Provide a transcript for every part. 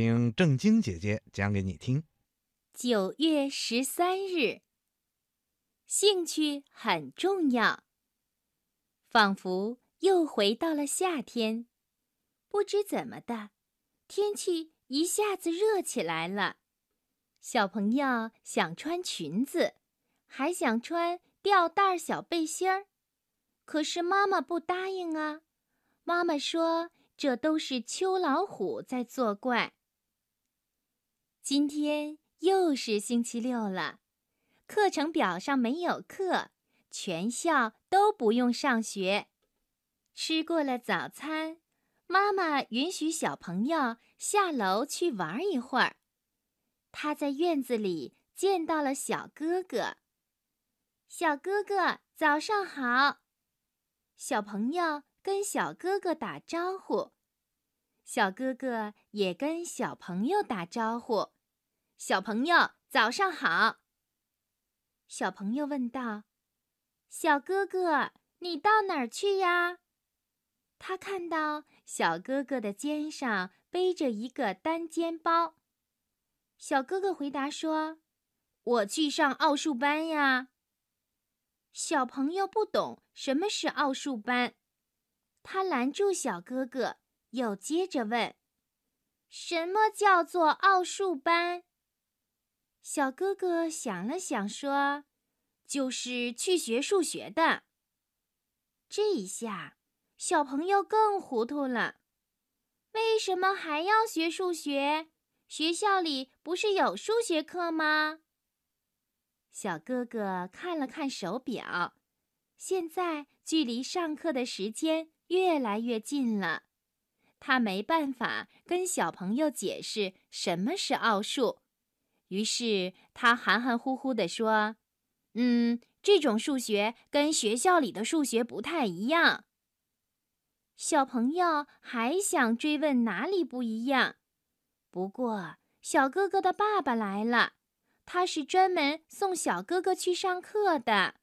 请正晶姐姐讲给你听。九月十三日，兴趣很重要。仿佛又回到了夏天，不知怎么的，天气一下子热起来了。小朋友想穿裙子，还想穿吊带小背心儿，可是妈妈不答应啊。妈妈说：“这都是秋老虎在作怪。”今天又是星期六了，课程表上没有课，全校都不用上学。吃过了早餐，妈妈允许小朋友下楼去玩一会儿。他在院子里见到了小哥哥。小哥哥，早上好！小朋友跟小哥哥打招呼，小哥哥也跟小朋友打招呼。小朋友，早上好。小朋友问道：“小哥哥，你到哪儿去呀？”他看到小哥哥的肩上背着一个单肩包。小哥哥回答说：“我去上奥数班呀。”小朋友不懂什么是奥数班，他拦住小哥哥，又接着问：“什么叫做奥数班？”小哥哥想了想，说：“就是去学数学的。”这一下，小朋友更糊涂了。为什么还要学数学？学校里不是有数学课吗？小哥哥看了看手表，现在距离上课的时间越来越近了。他没办法跟小朋友解释什么是奥数。于是他含含糊糊地说：“嗯，这种数学跟学校里的数学不太一样。”小朋友还想追问哪里不一样，不过小哥哥的爸爸来了，他是专门送小哥哥去上课的。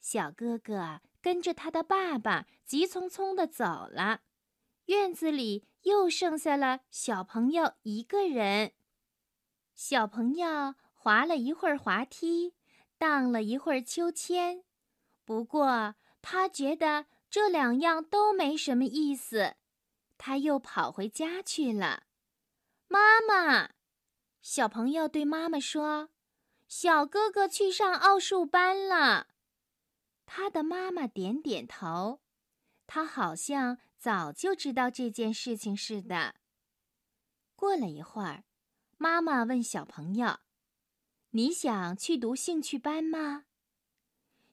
小哥哥跟着他的爸爸急匆匆地走了，院子里又剩下了小朋友一个人。小朋友滑了一会儿滑梯，荡了一会儿秋千，不过他觉得这两样都没什么意思，他又跑回家去了。妈妈，小朋友对妈妈说：“小哥哥去上奥数班了。”他的妈妈点点头，他好像早就知道这件事情似的。过了一会儿。妈妈问小朋友：“你想去读兴趣班吗？”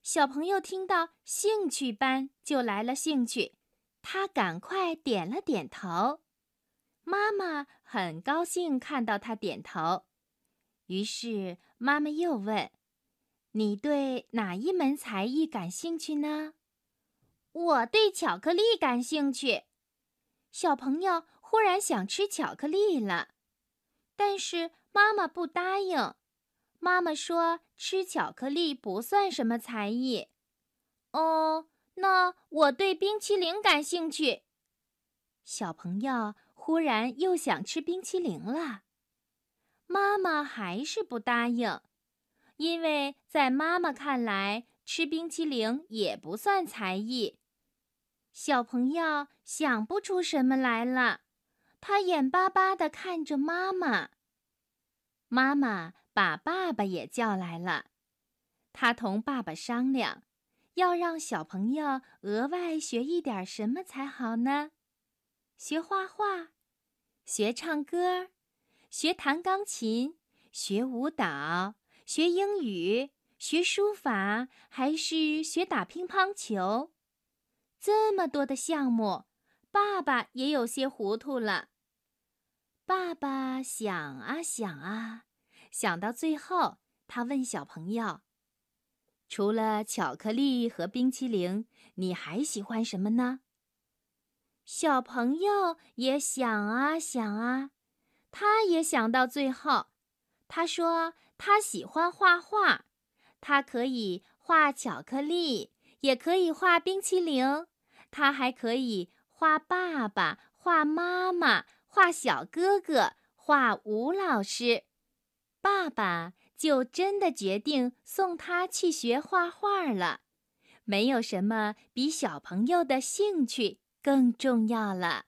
小朋友听到“兴趣班”就来了兴趣，他赶快点了点头。妈妈很高兴看到他点头，于是妈妈又问：“你对哪一门才艺感兴趣呢？”“我对巧克力感兴趣。”小朋友忽然想吃巧克力了。但是妈妈不答应。妈妈说：“吃巧克力不算什么才艺。”哦，那我对冰淇淋感兴趣。小朋友忽然又想吃冰淇淋了。妈妈还是不答应，因为在妈妈看来，吃冰淇淋也不算才艺。小朋友想不出什么来了。他眼巴巴地看着妈妈。妈妈把爸爸也叫来了，他同爸爸商量，要让小朋友额外学一点什么才好呢？学画画，学唱歌，学弹钢琴，学舞蹈，学英语，学书法，还是学打乒乓球？这么多的项目，爸爸也有些糊涂了。爸爸想啊想啊，想到最后，他问小朋友：“除了巧克力和冰淇淋，你还喜欢什么呢？”小朋友也想啊想啊，他也想到最后，他说：“他喜欢画画，他可以画巧克力，也可以画冰淇淋，他还可以画爸爸、画妈妈。”画小哥哥，画吴老师，爸爸就真的决定送他去学画画了。没有什么比小朋友的兴趣更重要了。